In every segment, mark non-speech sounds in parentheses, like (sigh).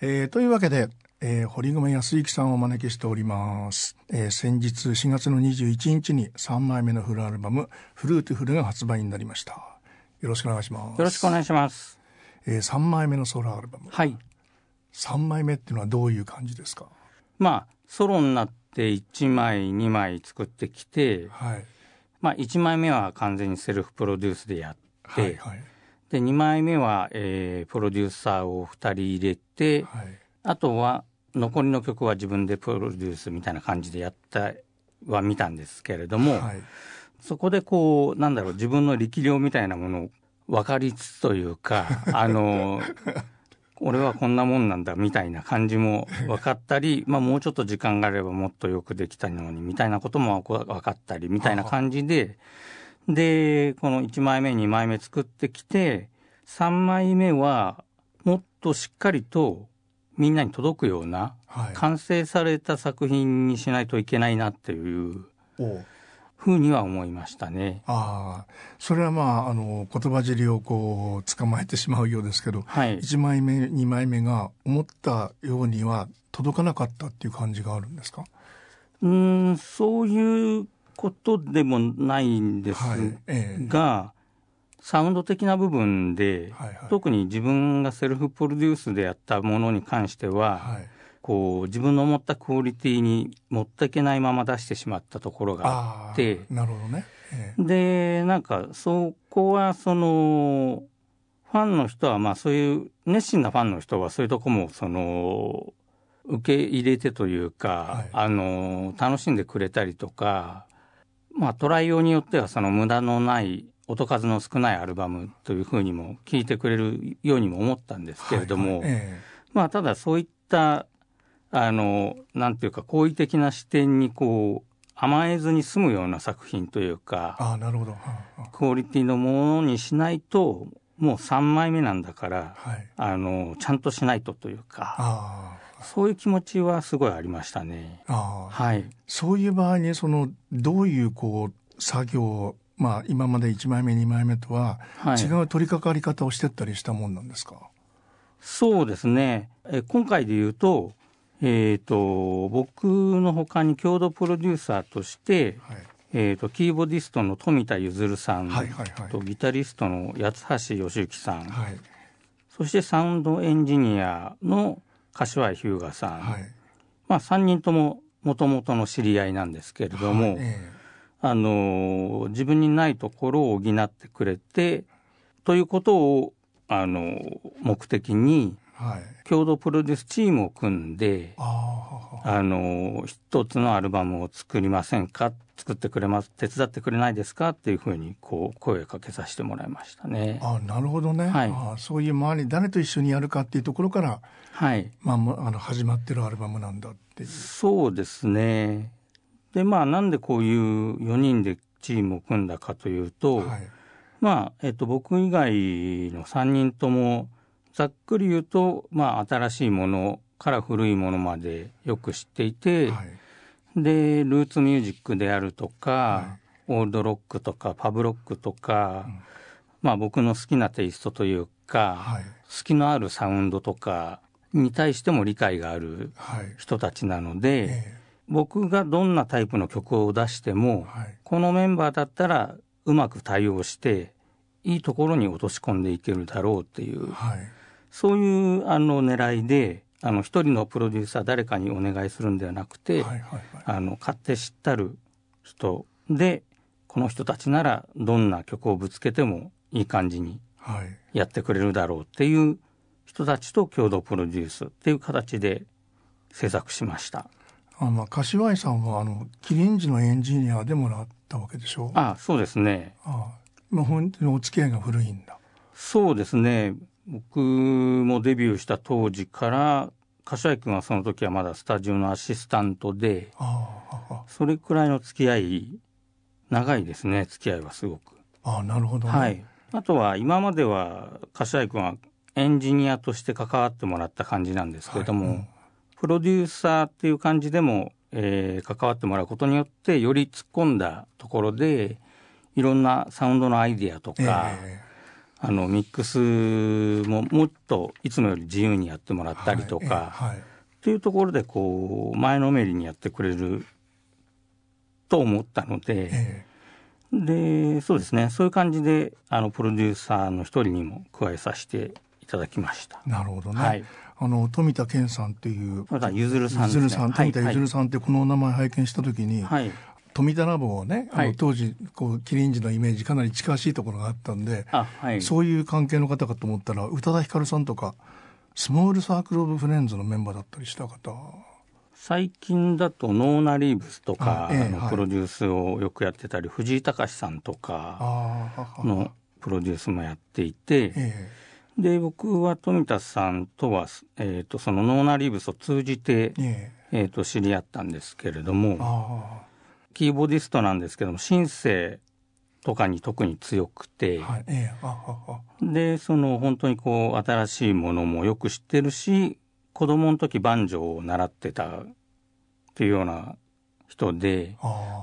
えー、というわけで、えー、堀米康之さんをお招きしております、えー、先日4月の21日に3枚目のフルアルバム「フルーティフル」が発売になりました。よろしくお願いします。よろしくお願いします、えー、3枚目のソロアルバム。はい。3枚目っていうのはどういう感じですか？まあソロになって1枚2枚作ってきて、はい、まあ1枚目は完全にセルフプロデュースでやって、はいはい、で2枚目は、えー、プロデューサーを2人入れて、はい、あとは残りの曲は自分でプロデュースみたいな感じでやったは見たんですけれども、はい、そこでこうなんだろう自分の力量みたいなものを分かりつつというか (laughs) あの俺はこんなもんなんだみたいな感じも分かったり、(laughs) まあ、もうちょっと時間があればもっとよくできたのにみたいなことも分かったりみたいな感じででこの1枚目2枚目作ってきて3枚目はもっとしっかりとみんなに届くような、はい、完成された作品にしないといけないなっていうふうには思いましたね。ああ、それはまああの言葉尻をこう捕まえてしまうようですけど、はい、1枚目2枚目が思ったようには届かなかったっていう感じがあるんですか？うんそういうことでもないんですが、はいええ。サウンド的な部分で、はいはい、特に自分がセルフプロデュースでやったものに関しては、はい、こう自分の思ったクオリティに持っていけないまま出してしまったところがあってなるほどね、え。でなんかそこはそのファンの人はまあそういう熱心なファンの人はそういうとこもその受け入れてというか、はい、あの楽しんでくれたりとかまあトライ用によってはその無駄のない音数の少ないアルバムというふうにも聞いてくれるようにも思ったんですけれども、はいはいえまあただそういったあのなんていうか好意的な視点にこう甘えずに済むような作品というかあなるほど、クオリティのものにしないともう3枚目なんだから、はい、あのちゃんとしないとというかそういう気持ちはすごいありましたね。はい、そういう場合にそのどういうこう作業まあ、今まで1枚目2枚目とは違う取り掛かり方をしてったりしたもんなんですか、はい、そうですね。え今回で言うと,、えーと、僕のほかに共同プロデューサーとして、はい、えーと、キーボディストの富田譲さんと、はいはいはい、ギタリストの八橋義之さん、はい、そしてサウンドエンジニアの柏井日向さん、はい、まあ、3人とももともとの知り合いなんですけれども、はいえーあの自分にないところを補ってくれてということをあの目的に、はい、共同プロデュースチームを組んであの一つのアルバムを作りませんか？作ってくれます？手伝ってくれないですか？っていうふうにこう声をかけさせてもらいましたね。あなるほどね、はい、あそういう周り誰と一緒にやるかっていうところから、はい。まあ、あの始まってるアルバムなんだっていう。そうですね。でまあなんでこういう4人でチームを組んだかというと、はい、まあ、えっと、僕以外の3人ともざっくり言うと、まあ、新しいものから古いものまでよく知っていて、はい、でルーツミュージックであるとか、はい、オールドロックとかパブロックとか、うん、まあ、僕の好きなテイストというか、好きのあるサウンドとかに対しても理解がある人たちなので。えー僕がどんなタイプの曲を出しても、はい、このメンバーだったらうまく対応していいところに落とし込んでいけるだろうっていう、はい、そういうあの狙いであの一人のプロデューサー誰かにお願いするんではなくて、はいはいはい、あの勝手知ったる人でこの人たちならどんな曲をぶつけてもいい感じにやってくれるだろうっていう人たちと共同プロデュースっていう形で制作しました。あまあ、柏井さんはあのキリンジのエンジニアでもらったわけでしょ？あそうですね。あまあ本当にお付き合いが古いんだ。そうですね僕もデビューした当時から柏井君はその時はまだスタジオのアシスタントでそれくらいの付き合い長いですね付き合いはすごく。あなるほど、ね、はい。あとは今までは柏井君はエンジニアとして関わってもらった感じなんですけれども、はいうん。プロデューサーっていう感じでも、えー、関わってもらうことによってより突っ込んだところでいろんなサウンドのアイディアとか、えあのミックスももっといつもより自由にやってもらったりとか、はい、っていうところでこう前のめりにやってくれると思ったので、えー、でそうですね。そういう感じであのプロデューサーの一人にも加えさせていただきました。なるほどね、はい。あの富田健さんっていうゆずるさん、ね、さん富田ゆずるさんってこのお名前拝見した時に、はい、富田ラボをね、あの当時こうキリンジのイメージかなり近しいところがあったんで、はい、そういう関係の方かと思ったら宇多田ヒカルさんとかSmall Circle of Friends のメンバーだったりした方。最近だと NONA REEVES とかのプロデュースをよくやってたり、藤井隆さんとかのプロデュースもやっていて、で僕は富田さんとは、えーと、その NONA REEVES を通じて、えーと知り合ったんですけれどもキーボーディストなんですけどもシンセとかに特に強くて、はいえー、でその本当にこう新しいものもよく知ってるし子供の時バンジョーを習ってたっていうような人で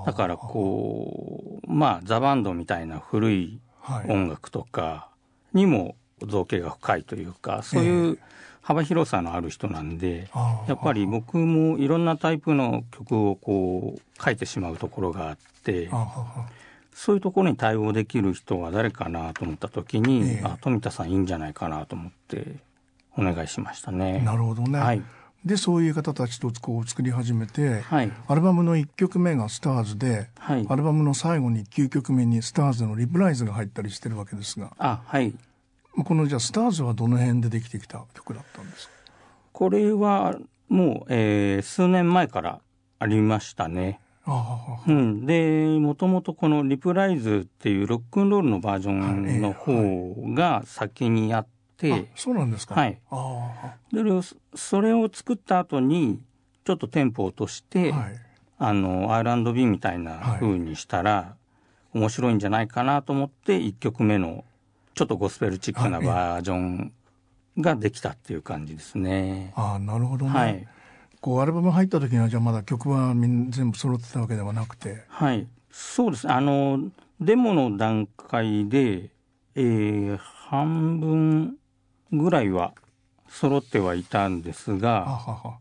だからこうまあザ・バンドみたいな古い音楽とかにも造形が深いというかそういう幅広さのある人なんでやっぱり僕もいろんなタイプの曲をこう書いてしまうところがあってそういうところに対応できる人は誰かなと思った時に、あ富田さんいいんじゃないかなと思ってお願いしましたね。なるほどね、はい。でそういう方たちとこう作り始めて、はい、アルバムの1曲目が「スターズで、はい、アルバムの最後に9曲目に「スターズのリプライズが入ったりしてるわけですが。あ、はい、このじゃあ「スターズはどの辺でできてきた曲だったんですか？これはもう、えー、数年前からありましたね。あうん、でもともとこの「リプライズ」っていうロックンロールのバージョンの方が先にやって、そうなんですか。はい。でそれを作った後にちょっとテンポを落として、はい、あの R&B みたいな風にしたら、はい、面白いんじゃないかなと思って1曲目のちょっとゴスペルチックなバージョンができたっていう感じですね。あなるほどね、はい。こうアルバム入った時にはじゃあまだ曲はみん全部揃ってたわけではなくて。はい。そうです。あのデモの段階で、えー、半分ぐらいは揃ってはいたんですが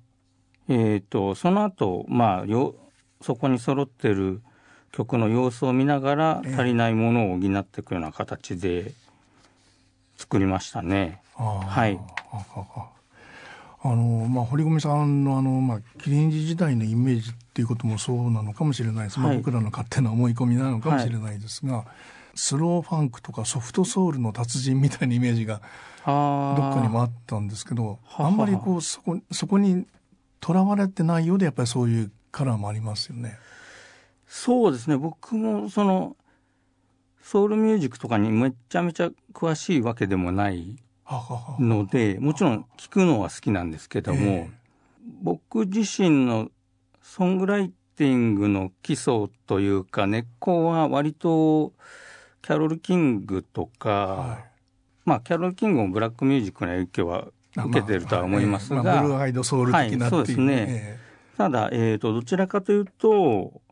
えーと、その後まあよそこに揃ってる曲の様子を見ながら足りないものを補っていくような形で作りましたね。はい。あのまあ、堀米さんのあの、まあ、キリンジ時代のイメージっていうこともそうなのかもしれないです、まあ、僕らの勝手な思い込みなのかもしれないですが、はい、スローファンクとかソフトソウルの達人みたいなイメージがどっかにもあったんですけどあんまりこうそこそこにとらわれてないようでやっぱりそういうカラーもありますよね。そうですね。僕もそのソウルミュージックとかにめちゃめちゃ詳しいわけでもないのでもちろん聞くのは好きなんですけども、えー、僕自身のソングライティングの基礎というか根っこは割とキャロル・キングとか、はい、まあキャロル・キングもブラックミュージックの影響は受けてるとは思いますが、まあブルーアイドソウル的な、はい、そうですね、えー、ただ、えーと、どちらかというと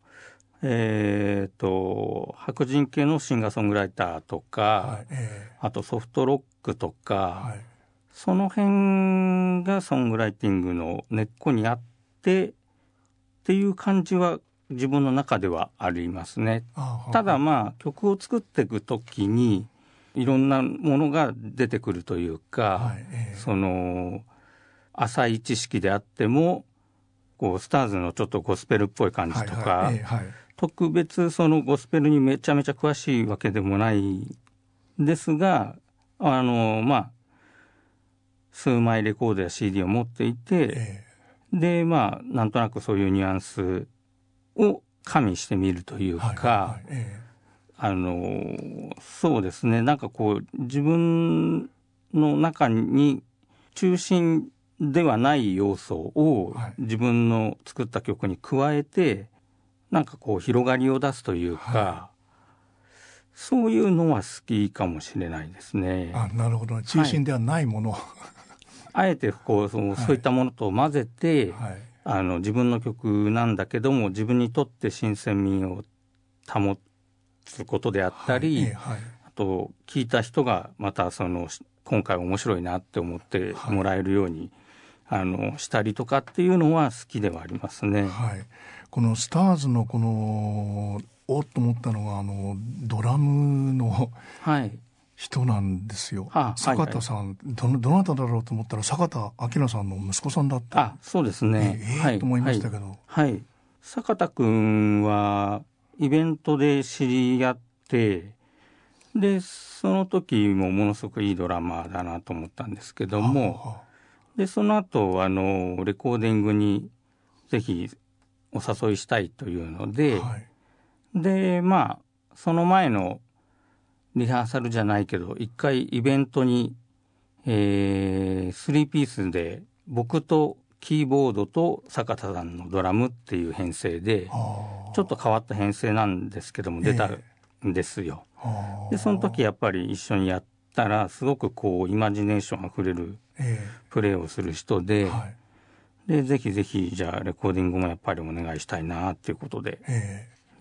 えーと、白人系のシンガーソングライターとか、はいえー、あとソフトロックとか、はい、その辺がソングライティングの根っこにあってっていう感じは自分の中ではありますね。ただまあ曲を作っていく時にいろんなものが出てくるというか、はいえー、その浅い知識であってもこうスターズのちょっとゴスペルっぽい感じとか、はいはいえーはい、特別そのゴスペルにめちゃめちゃ詳しいわけでもないですがあのまあ数枚レコードや CD を持っていて、えー、でまあなんとなくそういうニュアンスを加味してみるというか、はいはいはい。えー、あのそうですね。なんかこう自分の中に中心ではない要素を自分の作った曲に加えてなんかこう広がりを出すというか、はい、そういうのは好きかもしれないですね。あなるほど。中心ではないもの、はい、あえてこうその、そういったものと混ぜて、はい、あの自分の曲なんだけども自分にとって新鮮味を保つことであったり、あと聞いた人がまたその今回面白いなって思ってもらえるように、はい、あのしたりとかっていうのは好きではありますね。はい、このスターズのこのおっと思ったのがあのドラムの、はい、人なんですよ。はあ、坂田さん、はいはい、どどなただろうと思ったら坂田明さんの息子さんだった。あ、そうですね。えー、えーはい、と思いましたけど。はい。坂田君はイベントで知り合って、でその時もものすごくいいドラマーだなと思ったんですけども、はあはあ、でその後あのレコーディングにぜひお誘いしたいというので、はい、でまあその前のリハーサルじゃないけど一回イベントに、えー、3ピースで僕とキーボードと坂田さんのドラムっていう編成でちょっと変わった編成なんですけども出たんですよ。でその時やっぱり一緒にやったらすごくこうイマジネーションあふれるプレーをする人で。でぜひぜひじゃあレコーディングもやっぱりお願いしたいなっていうことで、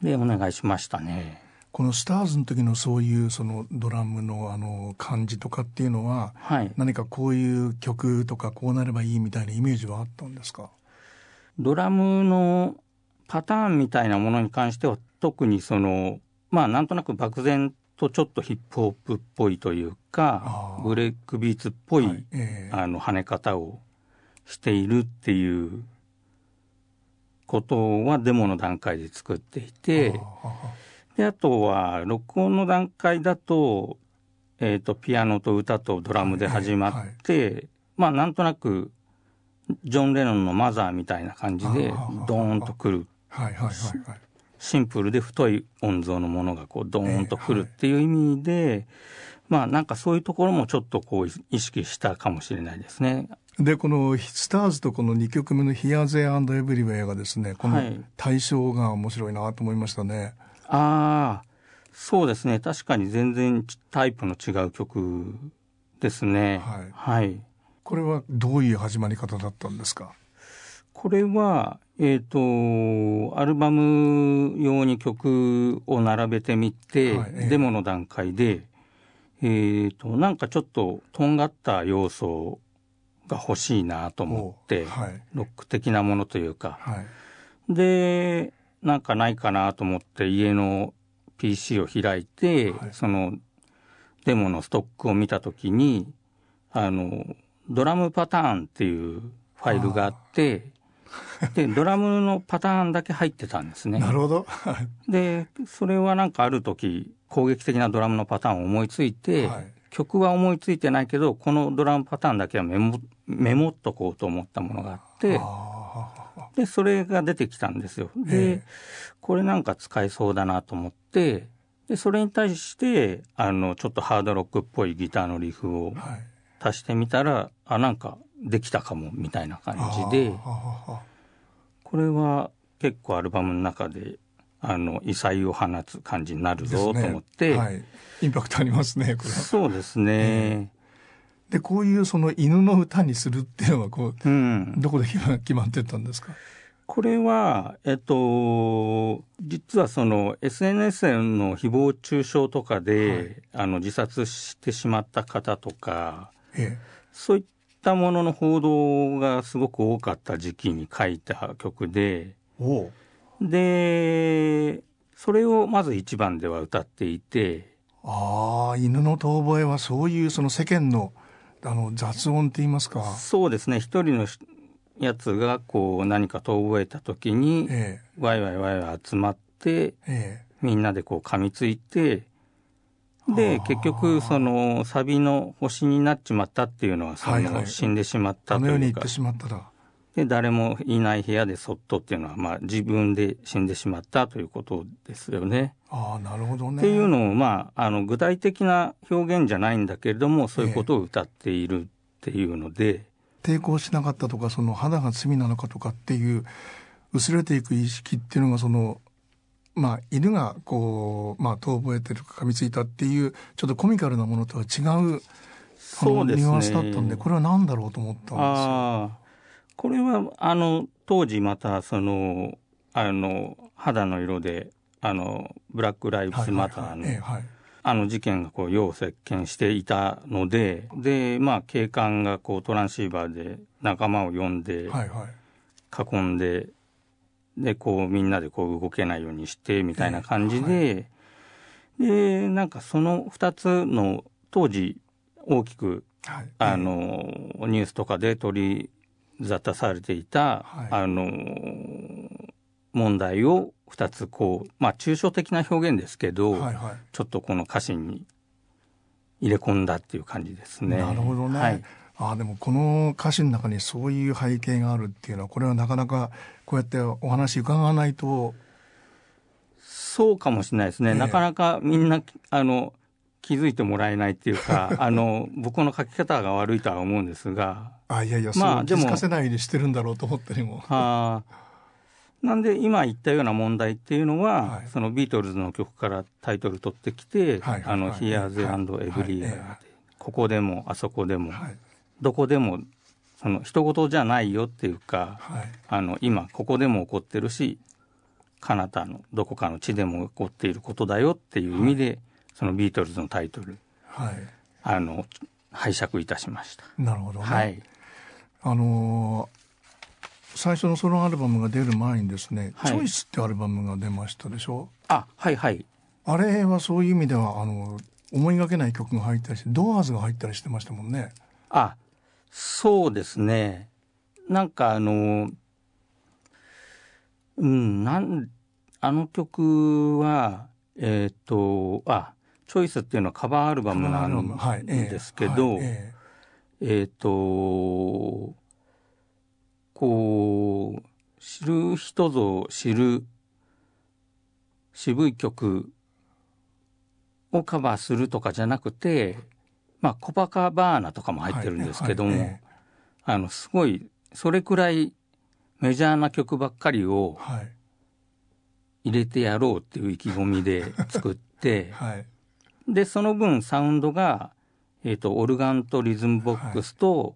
でお願いしましたね。このスターズの時のそういうそのドラムのあの感じとかっていうのは、はい、何かこういう曲とかこうなればいいみたいなイメージはあったんですか？ドラムのパターンみたいなものに関しては特にそのまあなんとなく漠然とちょっとヒップホップっぽいというかブレイクビーツっぽい、はい。えー、あの跳ね方をしているっていうことはデモの段階で作っていて。であとは録音の段階だと,、えーと、ピアノと歌とドラムで始まって、はいはい、まあなんとなくジョン・レノンの「マザー」みたいな感じでドーンとくる。シンプルで太い音像のものがこうドーンとくるっていう意味で、えーはい、まあなんかそういうところもちょっとこう意識したかもしれないですね。でこの「スターズ」とこの2曲目の「Here, There and Everywhere」がですねこの対象が面白いなと思いましたね。はいああ、そうですね。確かに全然タイプの違う曲ですね。はい。はい。これはどういう始まり方だったんですか？これは、えっ、ー、と、アルバム用に曲を並べてみて、はいえデモの段階で、えっ、ー、と、なんかちょっととんがった要素が欲しいなと思って、はい、ロック的なものというか、はい、で、なんかないかなと思って家の PC を開いて、はい、そのデモのストックを見た時にあのドラムパターンっていうファイルがあってでドラムのパターンだけ入ってたんですね。なるほど。でそれはなんかある時攻撃的なドラムのパターンを思いついて、はい、曲は思いついてないけどこのドラムパターンだけはメモメモっとこうと思ったものがあって。でそれが出てきたんですよ。でこれなんか使えそうだなと思ってでそれに対してあのちょっとハードロックっぽいギターのリフを足してみたら、はい、あなんかできたかもみたいな感じでこれは結構アルバムの中であの異彩を放つ感じになるぞと思って、ね。はい、インパクトありますねこれ。そうですね、でこういうその犬の歌にするっていうのはこう、うん、どこで決まってたんですか？これは、えっと、実はその SNS への誹謗中傷とかで、はい、あの自殺してしまった方とか、ええ、そういったものの報道がすごく多かった時期に書いた曲で、で、それをまず一番では歌っていて、ああ、犬の遠吠えはそういうその世間のあの雑音って言いますか？そうですね。一人のやつがこう何か遠吠えた時に、ええ、ワイワイワイワイ集まって、ええ、みんなでこう噛みついてで結局そのサビの星になっちまったっていうのはその、はいはい、死んでしまったというか。あの世に行ってしまっただで誰もいない部屋でそっとっていうのは、まあ、自分で死んでしまったということですよね。あなるほどねっていうのを、まあ、あの具体的な表現じゃないんだけれどもそういうことを歌っているっていうので。抵抗しなかったとかその肌が罪なのかとかっていう薄れていく意識っていうのがそのまあ、犬がこう、まあ、遠吠えてるか噛みついたっていうちょっとコミカルなものとは違うそうです、ね、ニュアンスだったんでこれは何だろうと思ったんですよ。これはあの当時またそのあの肌の色であのブラック・ライブズ・マターのあの事件がこう世を席巻していたのでで、まあ、警官がこうトランシーバーで仲間を呼んで、囲んででこうみんなでこう動けないようにしてみたいな感じで、えーはい、でなんかその2つの当時大きく、はい、あのニュースとかで取り沙汰されていた、はい、あの問題を2つこうまあ抽象的な表現ですけど、はいはい、ちょっとこの歌詞に入れ込んだっていう感じですね。なるほどね、はい。あでもこの歌詞の中にそういう背景があるっていうのはこれはなかなかこうやってお話伺わないと。そうかもしれないですね、えー、なかなかみんなあの気づいてもらえないっていうか (laughs) あの僕の書き方が悪いとは思うんですがあいやいや、まあ、気づかせないようにしてるんだろうと思ったりも。あなんで今言ったような問題っていうのは、はい、そのビートルズの曲からタイトル取ってきて「はいはい、あの Here, There and Everywhere」ここでもあそこでも、はい。どこでもその人事じゃないよっていうか、はい、あの今ここでも起こってるし彼方のどこかの地でも起こっていることだよっていう意味で、はい、そのビートルズのタイトル、はい、あの拝借いたしました。なるほど、ね、はい、あのー、最初のソロアルバムが出る前にですね「チョイス」ってアルバムが出ましたでしょ？あはいはい。あれはそういう意味ではあの思いがけない曲が入ったりしてドアーズが入ったりしてましたもんね。あそうですね。なんかあの、うん、なん、あの曲は、えっ、ー、と、あ、チョイスっていうのはカバーアルバムなんですけど、えっ、ー、と、こう、知る人ぞ知る渋い曲をカバーするとかじゃなくて、まあ、コパカバーナとかも入ってるんですけども、はいはい、あの、すごい、それくらいメジャーな曲ばっかりを入れてやろうっていう意気込みで作って、(laughs) はい、で、その分サウンドが、えっ、ー、と、オルガンとリズムボックスと、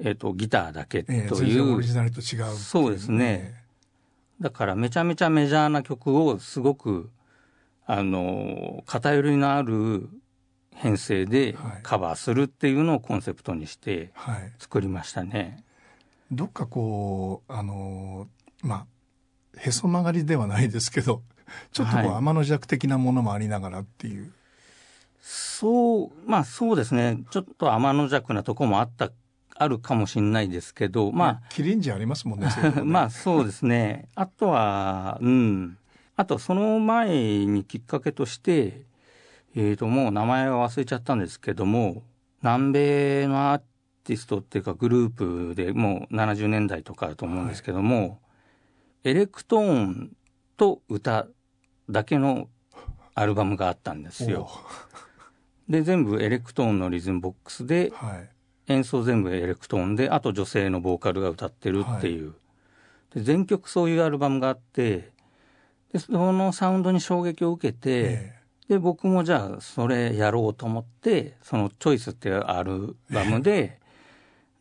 えっ、ー、と、ギターだけという。えー、オリジナルと違うう、そうですね。だからめちゃめちゃメジャーな曲をすごく、あの、偏りのある編成でカバーするっていうのをコンセプトにして作りましたね。はい、どっかこうあのまあへそ曲がりではないですけどちょっとこう、天の弱的なものもありながらっていう。そうまあそうですね。ちょっと天の弱なとこもあったあるかもしれないですけどまあ。キリンジありますもんね (laughs) ね。まあそうですね。あとはうん。あとその前にきっかけとしてえーと、もう名前は忘れちゃったんですけども南米のアーティストっていうかグループでもう70年代とかだと思うんですけども、はい、エレクトーンと歌だけのアルバムがあったんですよ。で全部エレクトーンのリズムボックスで、はい、演奏全部エレクトーンであと女性のボーカルが歌ってるっていう、はい、で全曲そういうアルバムがあってでそのサウンドに衝撃を受けて、えで、僕もじゃあそれやろうと思って、そのチョイスっていうアルバムで、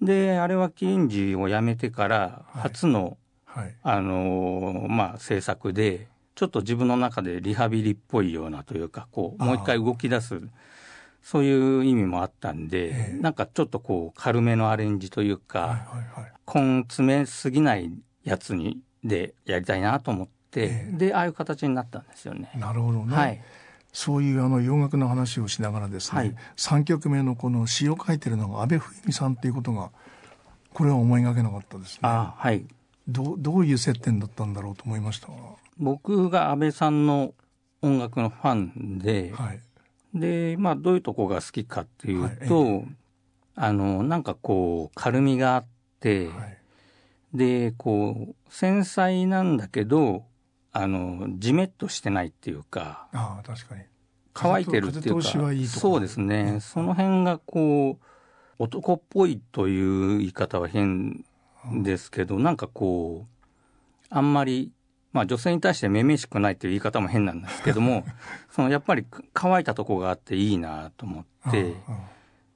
で、あれはキリンジを辞めてから初の、はい。はい、あのー、まあ、制作で、ちょっと自分の中でリハビリっぽいようなというか、こう、もう一回動き出す、そういう意味もあったんで、えー、なんかちょっとこう、軽めのアレンジというか、はいはいはい、根詰めすぎないやつに、でやりたいなと思って、えー、で、ああいう形になったんですよね。なるほどね。はい。そういうあの洋楽の話をしながらですね、はい、3曲目のこの詩を書いてるのが阿部冬美さんっていうことがこれは思いがけなかったですね。あはい。どどういう接点だったんだろうと思いました僕が安倍さんの音楽のファンで、はい、でまあどういうとこが好きかっていうと、はい、あのなんかこう軽みがあって、はい、でこう繊細なんだけどあのじめっとしてないっていうかあ確かに。乾いてるっていうかそうですね、うん、その辺がこう男っぽいという言い方は変ですけど、うん、なんかこうあんまりまあ女性に対してめめしくないっていう言い方も変なんですけども (laughs) そのやっぱり乾いたとこがあっていいなと思って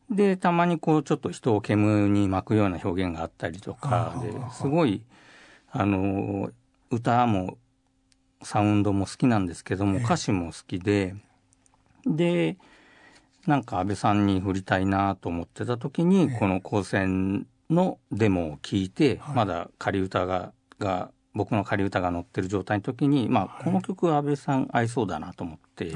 でたまにこうちょっと人を煙に巻くような表現があったりとかですごいあの歌もサウンドも好きなんですけども、歌詞も好きで、でなんか安倍さんに振りたいなと思ってた時に、この高専のデモを聞いて、まだ仮歌がが僕の仮歌が載ってる状態の時に、まあ、この曲は安倍さん合いそうだなと思って、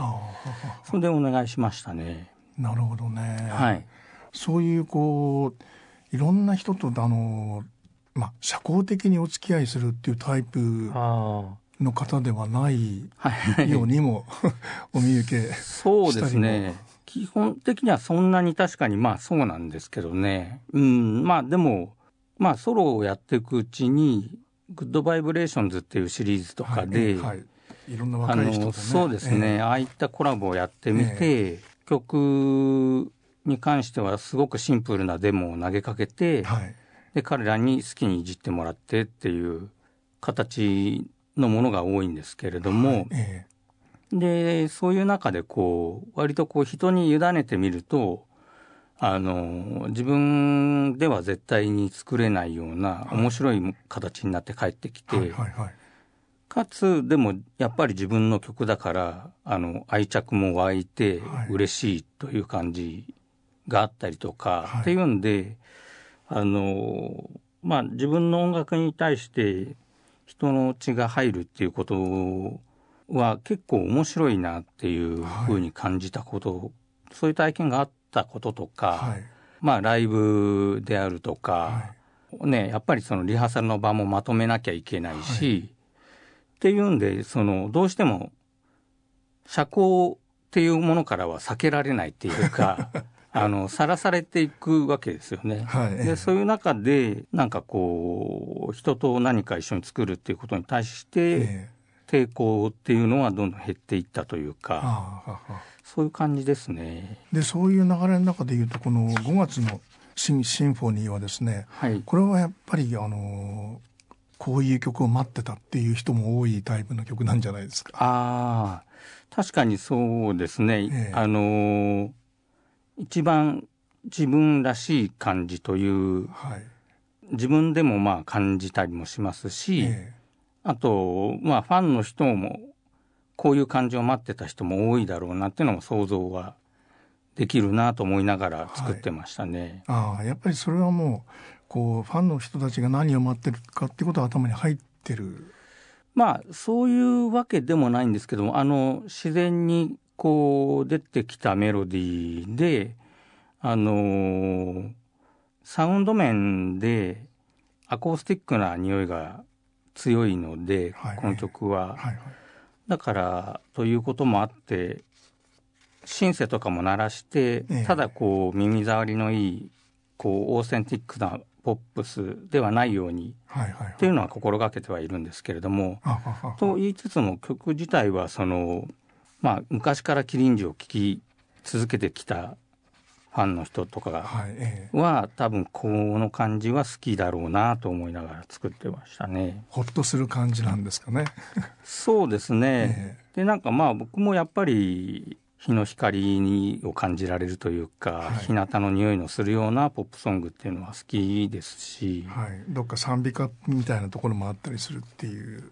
それでお願いしましたね。なるほどね。はい。そういうこういろんな人とあのまあ社交的にお付き合いするっていうタイプの方ではないようにも (laughs) お見受けそうですね。基本的にはそんなに確かにまあそうなんですけどね。うん、まあでも、まあソロをやっていくうちに、 Good Vibrations っていうシリーズとかで、はい、い。ろんな若い人と、ね、そうですね、えー、ああいったコラボをやってみて、えー、曲に関してはすごくシンプルなデモを投げかけて、はい、で彼らに好きにいじってもらってっていう形のものが多いんですけれども、はいえー、でそういう中でこう割とこう人に委ねてみるとあの自分では絶対に作れないような面白い形になって帰ってきて、はいはいはい、かつでもやっぱり自分の曲だからあの愛着も湧いて嬉しいという感じがあったりとか、はい、っていうんであのまあ自分の音楽に対して人の血が入るっていうことは結構面白いなっていうふうに感じたこと、はい、そういう体験があったこととか、はい、まあライブであるとか、ねやっぱりそのリハーサルの場もまとめなきゃいけないし、っていうんでそのどうしても社交っていうものからは避けられないっていうか (laughs) あの、さらされていくわけですよね。はい、で、そういう中で、なんかこう、人と何か一緒に作るっていうことに対して、抵抗っていうのはどんどん減っていったというか、そういう感じですね。で、そういう流れの中でいうと、この5月のシンシンフォニーはですね、はい、これはやっぱり、あの、こういう曲を待ってたっていう人も多いタイプの曲なんじゃないですか。ああ、確かにそうですね。えあの一番自分らしい感じという、はい、自分でもまあ感じたりもしますし、えあと、まあ、ファンの人もこういう感じを待ってた人も多いだろうなっていうのも想像はできるなと思いながら作ってましたね。はい、ああやっぱりそれはもうこうファンの人たちが何を待ってるかっていうことは頭に入ってる。まあそういうわけでもないんですけどもあの自然にこう出てきたメロディーであのサウンド面でアコースティックな匂いが強いので、はい、この曲は、はいはい、だからということもあってシンセとかも鳴らして、えただこう耳障りのいいこうオーセンティックなポップスではないように、はいはいはい、っていうのは心がけてはいるんですけれどもと言いつつも曲自体はそのまあ、昔からキリンジを聴き続けてきたファンの人とかは多分この感じは好きだろうなと思いながら作ってましたね。ほっとする感じなんですかね。そうですね。え、でなんかまあ僕もやっぱり日の光にを感じられるというか、はい、日向の匂いのするようなポップソングっていうのは好きですし、はい、どっか賛美歌みたいなところもあったりするっていう。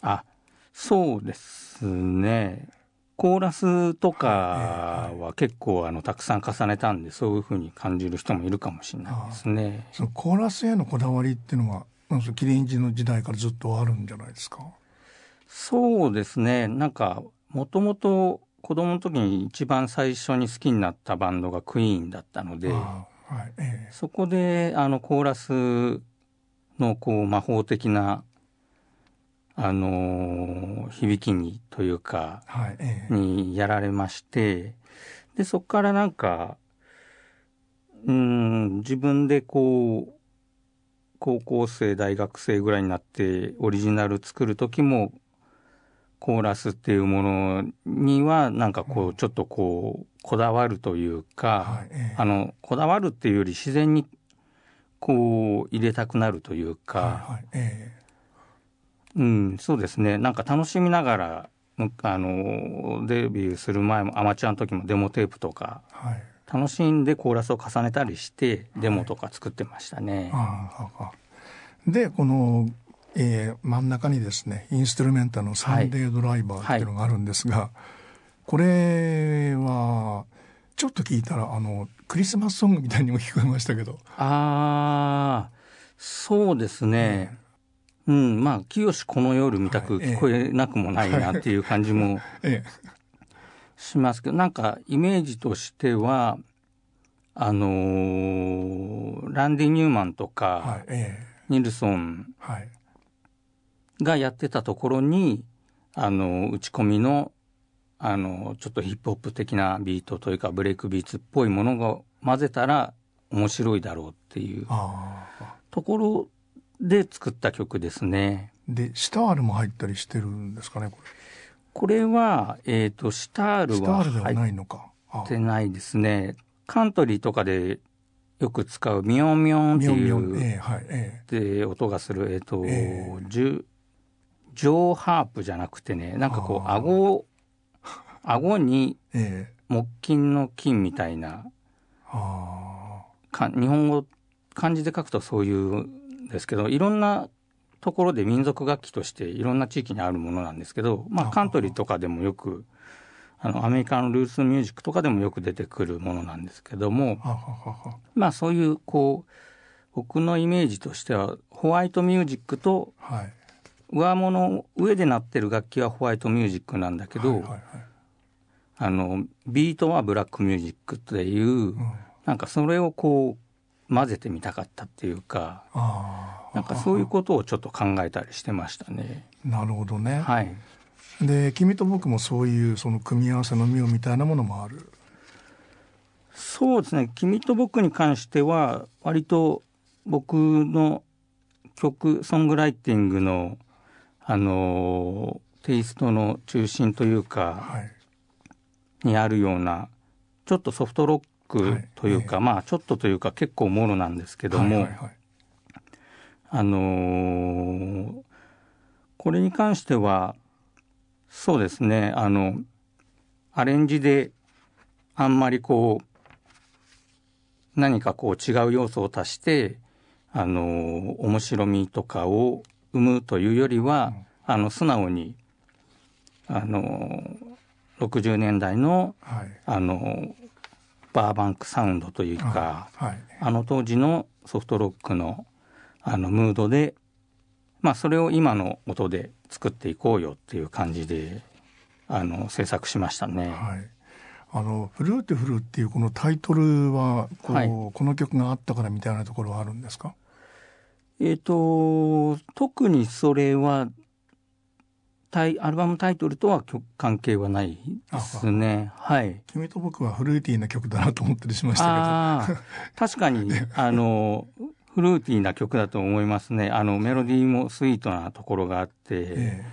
あそうですね。コーラスとかは結構あのたくさん重ねたんでそういうふうに感じる人もいるかもしれないですね。そのコーラスへのこだわりっていうのはキリンジの時代からずっとあるんじゃないですか？そうですね。なんかもともと子供の時に一番最初に好きになったバンドがクイーンだったので、はいええ、そこであのコーラスのこう魔法的なあの響きにというか、はいええ、にやられましてでそこからなんかうん自分でこう高校生大学生ぐらいになってオリジナル作る時もコーラスっていうものにはなんかこうちょっとこうこだわるというか、はいええ、あのこだわるっていうより自然にこう入れたくなるというか、はいうん、そうですね。なんか楽しみながら、あの、デビューする前も、アマチュアの時もデモテープとか、はい、楽しんでコーラスを重ねたりして、デモとか作ってましたね。はい、で、この、えー、真ん中にですね、インストゥルメンタのサンデードライバーっていうのがあるんですが、はいはい、これはちょっと聞いたらあのクリスマスソングみたいにも聞こえましたけど。ああそうですね、うん、まあ清この夜みたく聞こえなくもないなっていう感じもしますけど、なんかイメージとしてはあのー、ランディ・ニューマンとか、はいえニルソンがやってたところに、あの打ち込みのあのちょっとヒップホップ的なビートというかブレイクビーツっぽいものが混ぜたら面白いだろうっていうところで作った曲ですね。でシタールも入ったりしてるんですかねこれ。これは、えっ、ー、とシタールは入ってないですね。カントリーとかでよく使うミョンミョンっていう、えーはいえー、で音がする、えっ、ー、と、えー、ジュジョーハープじゃなくてね、なんかこう、顎、顎に木金の金みたいな、か日本語、漢字で書くとそういうんですけど、いろんなところで民族楽器としていろんな地域にあるものなんですけど、まあ、カントリーとかでもよくあのアメリカのルースミュージックとかでもよく出てくるものなんですけどもまあそういうこう僕のイメージとしてはホワイトミュージックと、上物上で鳴ってる楽器はホワイトミュージックなんだけど、あのビートはブラックミュージックっていう、うん、なんかそれをこう混ぜてみたかったっていうかなんかそういうことをちょっと考えたりしてましたね。なるほどね。はい。で君と僕もそういうその組み合わせの妙みたいなものもある？そうですね君と僕に関しては割と僕の曲ソングライティングのあのテイストの中心というか、はい、にあるようなちょっとソフトロックというか、はい、まあちょっとというか結構もろなんですけども、はいはいはい、あのー、これに関してはそうですねあのアレンジであんまりこう何かこう違う要素を足してあの面白みとかを生むというよりは、うん、あの素直にあの60年代のはい、あのバーバンクサウンドというか、はい、あの当時のソフトロックのあのムードで、まあ、それを今の音で作っていこうよっていう感じであの制作しましたね。はい。あの「フルーティフル」っていうこのタイトルはこう、はい、この曲があったからみたいなところはあるんですか？えっ、ー、と特にそれはタイアルバムタイトルとは関係はないですね。はい。君と僕はフルーティーな曲だなと思ったりしましたけど。確かに (laughs) あのフルーティーな曲だと思いますね。あのメロディーもスイートなところがあって、え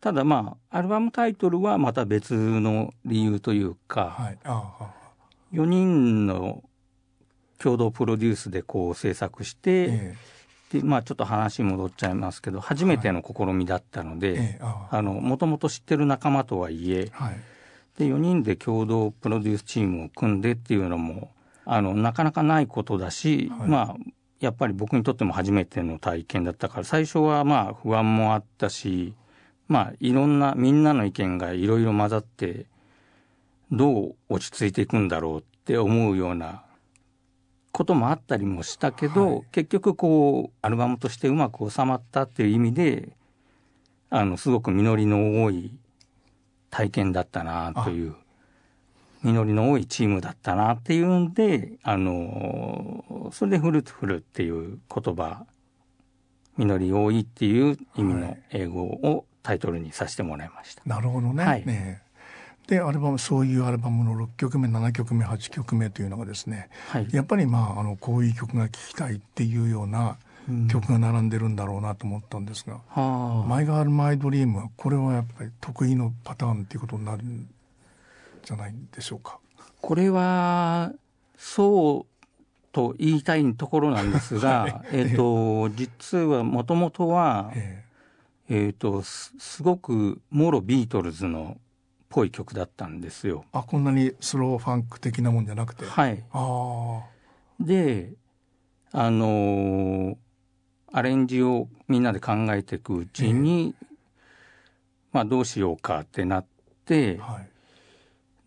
ー、ただまあアルバムタイトルはまた別の理由というか、はい、あ4人の共同プロデュースでこう制作して、えー、でまあちょっと話戻っちゃいますけど初めての試みだったのでもともと知ってる仲間とはいえ、はい、で4人で共同プロデュースチームを組んでっていうのもあのなかなかないことだし、はい、まあやっぱり僕にとっても初めての体験だったから最初はまあ不安もあったしまあいろんなみんなの意見がいろいろ混ざってどう落ち着いていくんだろうって思うようなこともあったりもしたけど、はい、結局こうアルバムとしてうまく収まったっていう意味であのすごく実りの多い体験だったなという実りの多いチームだったなっていうんで、あの、それでフルーツフルっていう言葉、実り多いっていう意味の英語をタイトルにさせてもらいました。なるほどね。はい、ねでアルバムそういうアルバムの6曲目7曲目8曲目というのがですね、はい、やっぱりまああのこういう曲が聴きたいっていうような曲が並んでるんだろうなと思ったんですが「うん、マイガール・マイ・ドリーム」はこれはやっぱり得意のパターンっていうことになるじゃないでしょうか？これはそうと言いたいところなんですが、(laughs) はい、えっ、と実はもともとは、えー、えー、とすごくもろビートルズのぽい曲だったんですよ。あこんなにスローファンク的なもんじゃなくて？はい。あであのー、アレンジをみんなで考えていくうちに、えー、まあどうしようかってなって、はい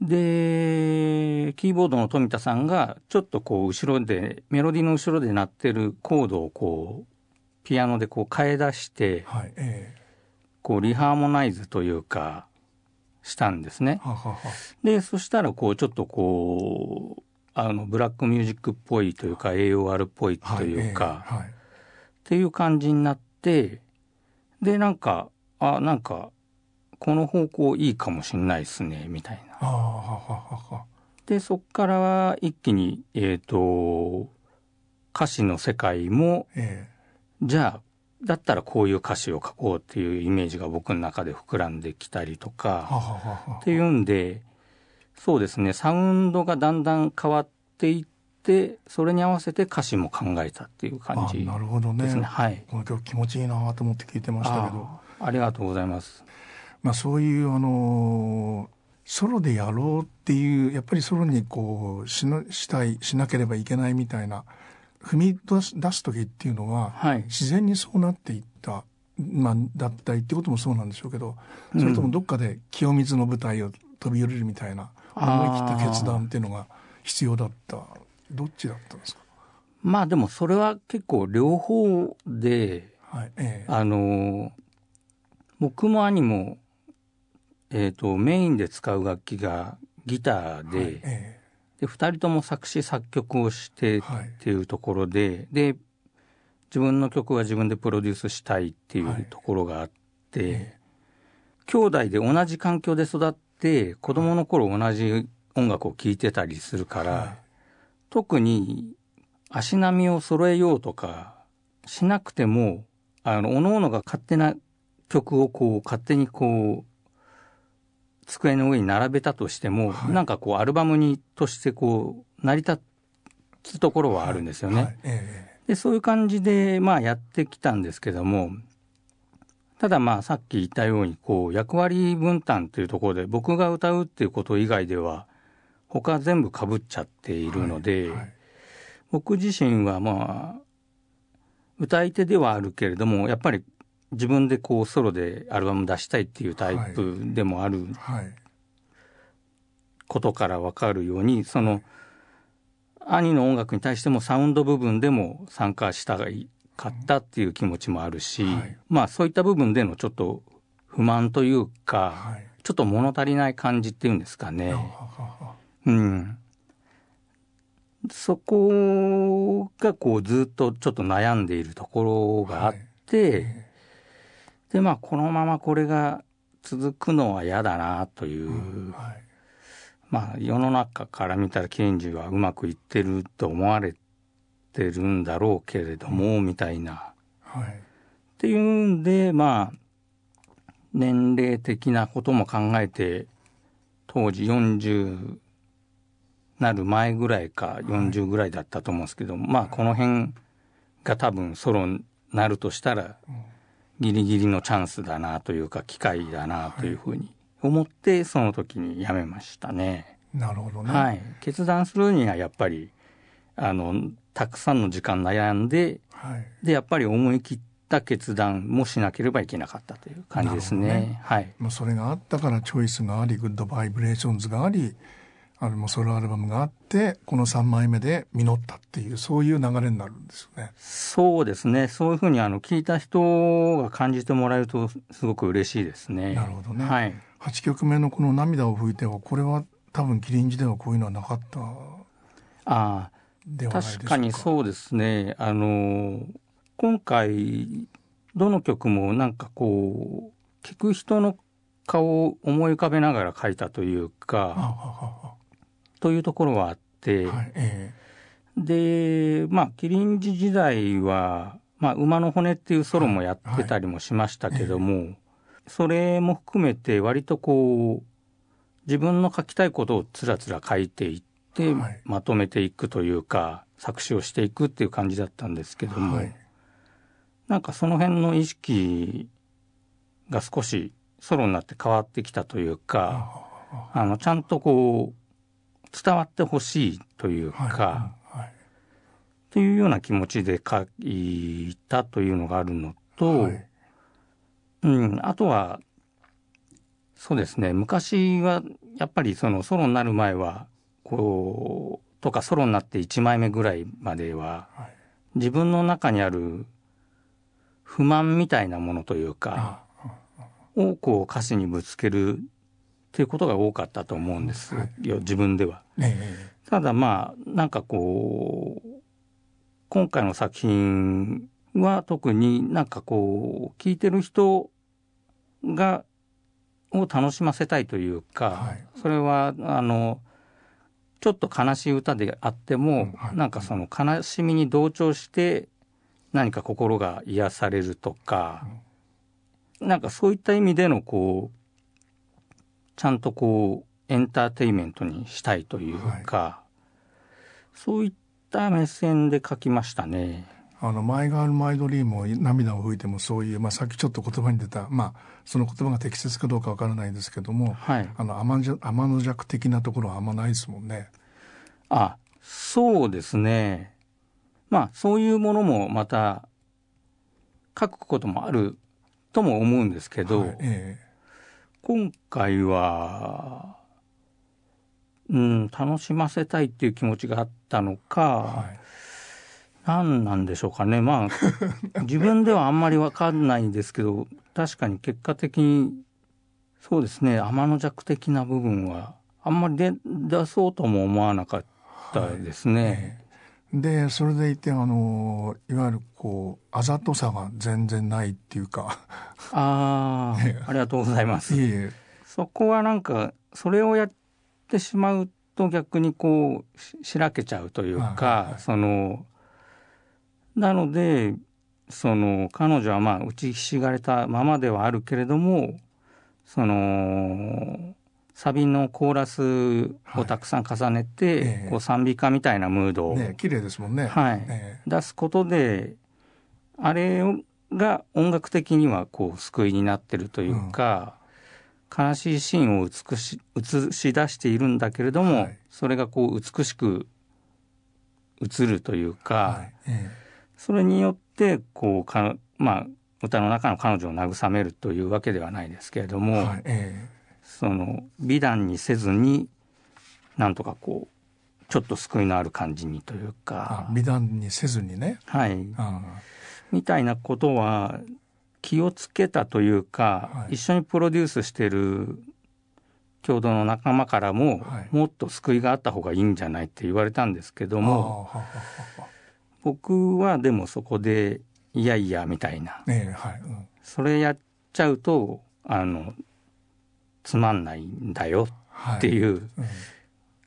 で、キーボードの富田さんが、ちょっとこう、後ろで、メロディーの後ろで鳴ってるコードをこう、ピアノでこう変え出して、はいえー、こう、リハーモナイズというか、したんですね。はははで、そしたら、こう、ちょっとこう、あの、ブラックミュージックっぽいというか、AOR っぽいというか、はいえーはい、っていう感じになって、で、なんか、あ、なんか、この方向いいかもしんないですね、みたいな。で、そっから一気に、えっ、ー、と、歌詞の世界も、えー、じゃあ、だったらこういう歌詞を書こうっていうイメージが僕の中で膨らんできたりとか、っていうんで、そうですね、サウンドがだんだん変わっていって、それに合わせて歌詞も考えたっていう感じですね。なるほどね。はい。この曲気持ちいいなと思って聞いてましたけど。ありがとうございます。まあ、そういうあのソロでやろうっていうやっぱりソロにこうしなしたいしなければいけないみたいな踏み出す出す時っていうのは、はい、自然にそうなっていった、まあ、だったりってこともそうなんでしょうけどそれともどっかで清水の舞台を飛び降りるみたいな、思い切った決断っていうのが必要だった。どっちだったんですか？まあでもそれは結構両方で、はいええ、あの僕も兄もえーと、メインで使う楽器がギターではい、えー、で2人とも作詞作曲をしてっていうところではい、で自分の曲は自分でプロデュースしたいっていうところがあって、はいえ。ー、兄弟で同じ環境で育って子供の頃同じ音楽を聴いてたりするから、特に足並みを揃えようとかしなくてもあの各々が勝手な曲をこう勝手にこう机の上に並べたとしても、はい、なんかこうアルバムにとしてこう成り立つところはあるんですよね。はい。はい。えー、でそういう感じでまあやってきたんですけどもただまあさっき言ったようにこう役割分担というところで僕が歌うっていうこと以外では他全部かぶっちゃっているので、僕自身はまあ歌い手ではあるけれどもやっぱり自分でこうソロでアルバム出したいっていうタイプでもあることから分かるようにその兄の音楽に対してもサウンド部分でも参加したかったっていう気持ちもあるし、まあそういった部分でのちょっと不満というか、ちょっと物足りない感じっていうんですかね。うん、そこがこうずっとちょっと悩んでいるところがあって、でまあこのままこれが続くのは嫌だなという、うんはい、まあ世の中から見たらケンジはうまくいってると思われてるんだろうけれども、うん、みたいな、はい、っていうんでまあ年齢的なことも考えて当時40なる前ぐらいか40ぐらいだったと思うんですけど、はい、まあこの辺が多分ソロになるとしたら、うんギリギリのチャンスだなというか機会だなというふうに思ってその時に辞めましたね。なるほどね。はい。決断するにはやっぱりあのたくさんの時間悩んで、はい、でやっぱり思い切った決断もしなければいけなかったという感じですね。ねはい。まあそれがあったから Choice があり、 Good Vibrations があり、あのソロアルバムがあってこの3枚目で実ったっていうそういう流れになるんですよね。そうですねそういうふうにあの聞いた人が感じてもらえるとすごく嬉しいですね。なるほどね。はい、8曲目のこの「涙を拭いては」これは多分キリンジではこういうのはなかったあ確かにそうですねあの今回どの曲もなんかこう聞く人の顔を思い浮かべながら書いたというかというところはあって、はいえー、でまあキリンジ時代は、まあ、馬の骨っていうソロもやってたりもしましたけども、はい。はいえー、それも含めて割とこう自分の書きたいことをつらつら書いていって、まとめていくというか作詞をしていくっていう感じだったんですけども、はい、なんかその辺の意識が少しソロになって変わってきたというかあのちゃんとこう伝わってほしいというか、はいはい、っていうような気持ちで書いたというのがあるのと、はい、うん、あとはそうですね昔はやっぱりそのソロになる前はこうとかソロになって1枚目ぐらいまでは、はい、自分の中にある不満みたいなものというかをこう歌詞にぶつけるっていうことが多かったと思うんです。よ、自分では。ただまあなんかこう今回の作品は特になんかこう聞いてる人がを楽しませたいというか、はい、それはあのちょっと悲しい歌であっても、はい、なんかその悲しみに同調して何か心が癒されるとか、うん、なんかそういった意味でのこうちゃんとこうエンターテインメントにしたいというか、はい、そういった目線で書きましたね。あの、マイガール・マイ・ドリームを涙を拭いてもそういう、まあ、さっきちょっと言葉に出た、まあ、その言葉が適切かどうかわからないですけども、はい、あの、天の弱的なところはあんまないですもんね。あ、そうですね。まあ、そういうものもまた、書くこともあるとも思うんですけど、はいええ、今回は、うん、楽しませたいっていう気持ちがあったのか、はい。何なんでしょうかね。まあ (laughs) 自分ではあんまり分かんないんですけど確かに結果的にそうですね。天の弱的な部分はあんまり出出そうとも思わなかったですね。はい、でそれでいてあのいわゆるこうあざとさが全然ないっていうか。ああ (laughs) ありがとうございます。いえそこはなんかそれをやってしまうと逆にこうしらけちゃうというか、はいはい、そのなのでその彼女はまあ打ちひしがれたままではあるけれどもそのサビのコーラスをたくさん重ねて、はいえ。ー、こう賛美歌みたいなムードを、ね、綺麗ですもんね、はい。えー、出すことであれが音楽的にはこう救いになってるというか、うん、悲しいシーンを美し映し出しているんだけれども、はい、それがこう美しく映るというか、はい。えーそれによってこうか、まあ、歌の中の彼女を慰めるというわけではないですけれども、はい。えー、その美談にせずになんとかこうちょっと救いのある感じにというか。美談にせずにね。はい。みたいなことは気をつけたというか、はい、一緒にプロデュースしてる共同の仲間からも、はい、もっと救いがあった方がいいんじゃないって言われたんですけども僕はでもそこでいやいやみたいな、ねはい。うん、それやっちゃうとあのつまんないんだよっていう、はいうん、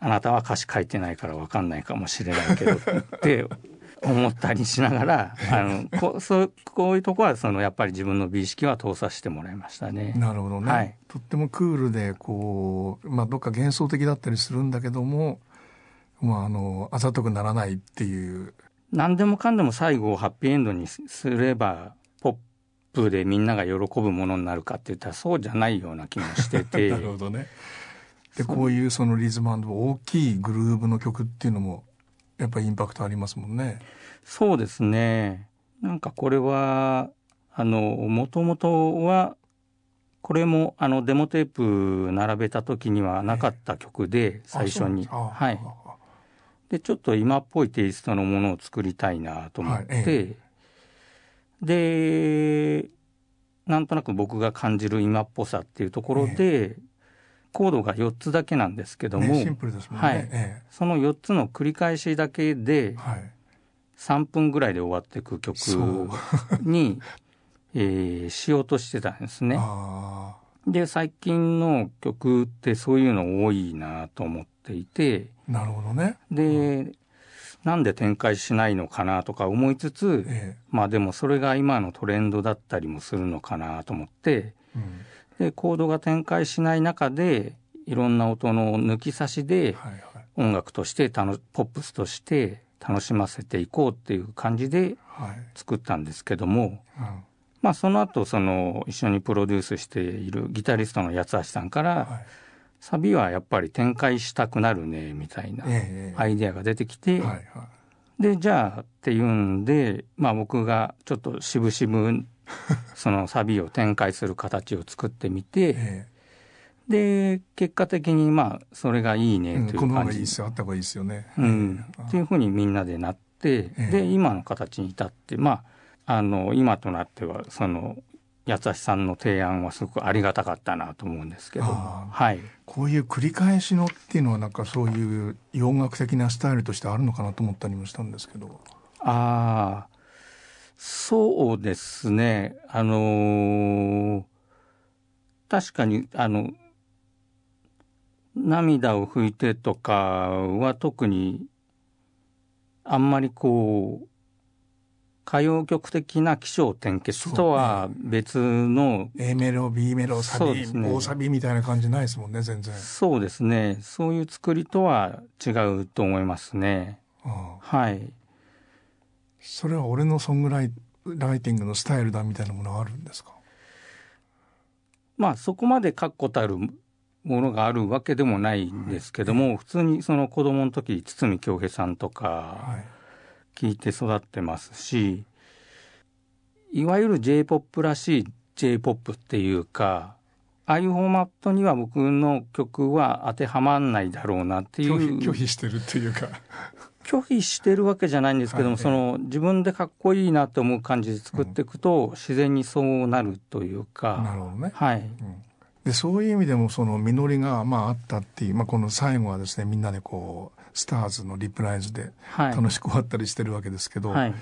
あなたは歌詞書いてないから分かんないかもしれないけどって (laughs) 思ったりしながらあのこそうこういうとこはそのやっぱり自分の美意識は通させてもらいましたね。なるほどね、はい、とってもクールでこう、まあ、どっか幻想的だったりするんだけども、まあ、あのあざとくならないっていう。何でもかんでも最後をハッピーエンドにすればプでみんなが喜ぶものになるかって言ったらそうじゃないような気もしてて。(laughs) なるほどね。でこういうそのリズム大きいグルーブの曲っていうのもやっぱりインパクトありますもんね。そうですね。なんかこれはあのもともとはこれもあのデモテープ並べた時にはなかった曲で最初に、はい。でちょっと今っぽいテイストのものを作りたいなと思って、はいええ、でなんとなく僕が感じる今っぽさっていうところで、え、コードが4つだけなんですけども、はい。その4つの繰り返しだけで、はい、3分ぐらいで終わっていく曲に、(laughs) えー、しようとしてたんですね。で最近の曲ってそういうの多いなと思っていてなるほどね。で、うん、なんで展開しないのかなとか思いつつ、ええ、まあでもそれが今のトレンドだったりもするのかなと思って、うん、でコードが展開しない中でいろんな音の抜き差しで音楽としてポップスとして楽しませていこうっていう感じで作ったんですけども、はいうん、まあその後その一緒にプロデュースしているギタリストの八橋さんから、はいサビはやっぱり展開したくなるねみたいなアイデアが出てきて、でじゃあっていうんで、まあ、僕がちょっと渋々 (laughs) そのサビを展開する形を作ってみて、で結果的にまあそれがいいねという感じ、うん、この方がいいですよあった方がいいですよね。うん、っていうふうにみんなでなって、で今の形に至ってまああの今となってはその八橋さんの提案はすごくありがたかったなと思うんですけど、はい、こういう繰り返しのっていうのはなんかそういう洋楽的なスタイルとしてあるのかなと思ったりもしたんですけど。ああそうですね。あのー、確かにあの涙を拭いてとかは特にあんまりこう歌謡曲的な起承転結とは別の、ね、A メロ B メロサビ、ね、大サビみたいな感じないですもんね全然。そうですね。そういう作りとは違うと思いますね、はい。それは俺のソングライライティングのスタイルだみたいなものはあるんですか？まあそこまで確固たるものがあるわけでもないんですけども、はい、普通にその子供の時堤恭平さんとか、はい聞いて育ってますしいわゆる j p o p らしい j p o p っていうかああいうフォーマットには僕の曲は当てはまんないだろうなっていう。拒否してるっていうか。(laughs) 拒否してるわけじゃないんですけども、はい、その自分でかっこいいなと思う感じで作っていくと、うん、自然にそうなるというか。なるほどね。はい、うん。でそういう意味でもその実りがまああったっていう、まあ、この最後はですねみんなでこうスターズのリプライズで楽しく終わったりしてるわけですけど、はい、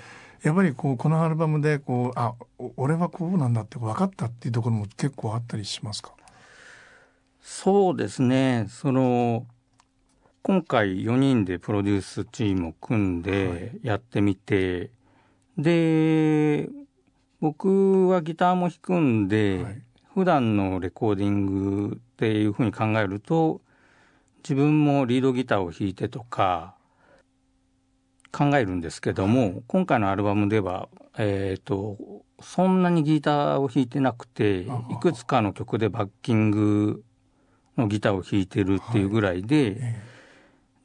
やっぱりこうこのアルバムでこうあ俺はこうなんだって分かったっていうところも結構あったりしますか？そうですね。その今回4人でプロデュースチームを組んでやってみて、はい、で僕はギターも弾くんで、はい、普段のレコーディングっていうふうに考えると自分もリードギターを弾いてとか考えるんですけども今回のアルバムでは、えーと、そんなにギターを弾いてなくていくつかの曲でバッキングのギターを弾いてるっていうぐらいで、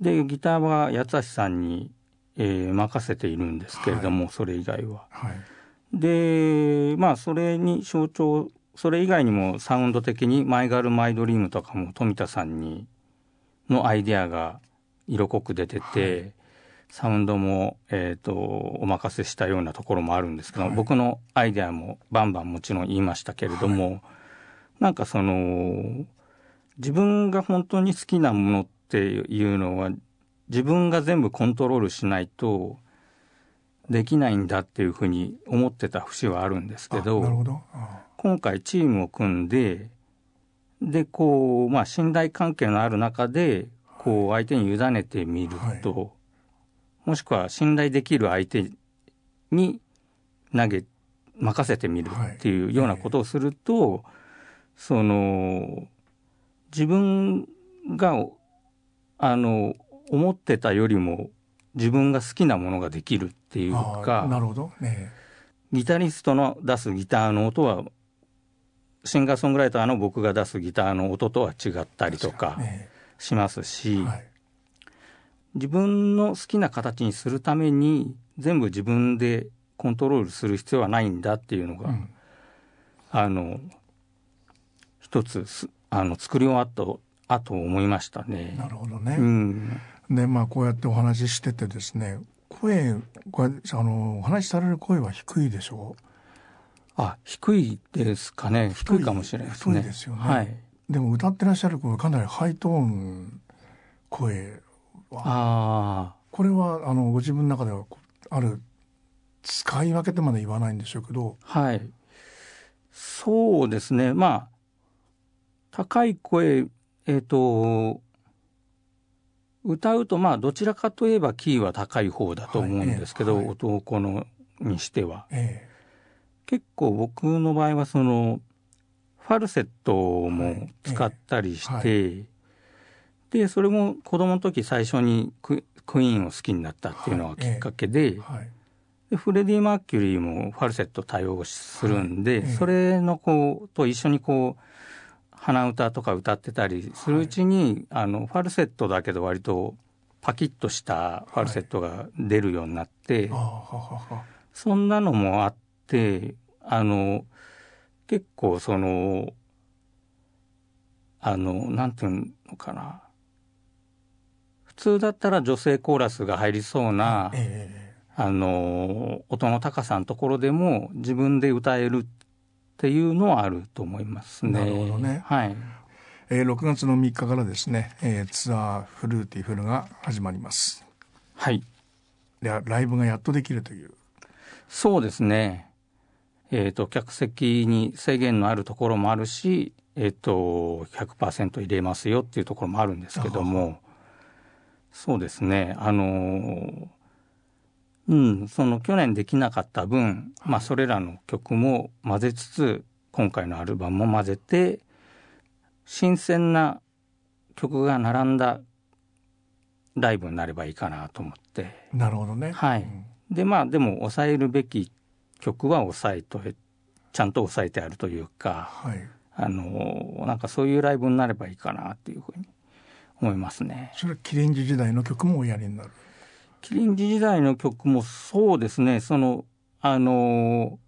はい、でギターは八橋さんに、えー、任せているんですけれども、はい、それ以外は。はい、でまあそれに象徴それ以外にもサウンド的に「マイガル・マイ・ドリーム」とかも富田さんにのアイデアが色濃く出てて、はい、サウンドも、えーと、お任せしたようなところもあるんですけど、はい、僕のアイデアもバンバンもちろん言いましたけれども、はい、なんかその自分が本当に好きなものっていうのは自分が全部コントロールしないとできないんだっていうふうに思ってた節はあるんですけど今回チームを組んででこう、まあ、信頼関係のある中でこう相手に委ねてみると、はい、もしくは信頼できる相手に投げ任せてみるっていうようなことをすると、はい、その自分があの思ってたよりも自分が好きなものができるっていうかなるほど、ね、ギタリストの出すギターの音はシンガーソングライターの僕が出すギターの音とは違ったりとかしますし、はい、自分の好きな形にするために全部自分でコントロールする必要はないんだっていうのが、うん、あの一つあの作り終わったあと思いましたね。なるほどね。うん、でまあこうやってお話ししててですね声あのお話しされる声は低いでしょうあ、低いですかね。低いかもしれないですね。ですよね。はい。でも歌ってらっしゃる声かなりハイトーン声は。ああ。これはあのご自分の中ではある使い分けてまで言わないんでしょうけど。はい。そうですね。まあ高い声えっ、ー、と歌うとまあどちらかといえばキーは高い方だと思うんですけど、はいえーはい、男のにしては。えー結構僕の場合はそのファルセットも使ったりして、はいはい、でそれも子供の時最初にククイーンを好きになったっていうのがきっかけではい、でフレディ・マーキュリーもファルセット対応するんで、それのこうと一緒にこう鼻歌とか歌ってたりするうちに、あのファルセットだけど割とパキッとしたファルセットが出るようになって、そんなのもあって。あの結構そのあのなんていうのかな普通だったら女性コーラスが入りそうな、えー、あの音の高さのところでも自分で歌えるっていうのはあると思いますね。なるほどね。はい。えー、6月の3日からですね、えー、ツアー Fruitful が始まります。はい。でライブがやっとできるという。そうですね。えっ、ー、と客席に制限のあるところもあるし、えっ、ー、と100%入れますよっていうところもあるんですけども、そうですね。あのーうん、その去年できなかった分、まあ、それらの曲も混ぜつつ今回のアルバムも混ぜて新鮮な曲が並んだライブになればいいかなと思って。なるほどね。はい、うん、でまあでも抑えるべき曲は抑えとちゃんと抑えてあるというか、はい、あのなんかそういうライブになればいいかなっていうふうに思いますね。それはキリンジ時代の曲もおやりになる？キリンジ時代の曲もそうですね、その、あの、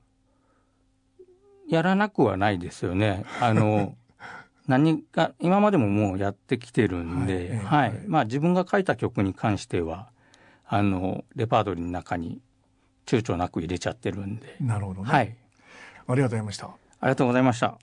やらなくはないですよね。あの、(laughs) 何か、今までももうやってきてるんで、はい。はい、まあ自分が書いた曲に関しては、あの、レパートリーの中に躊躇なく入れちゃってるんで。なるほどね。はい。ありがとうございました。ありがとうございました。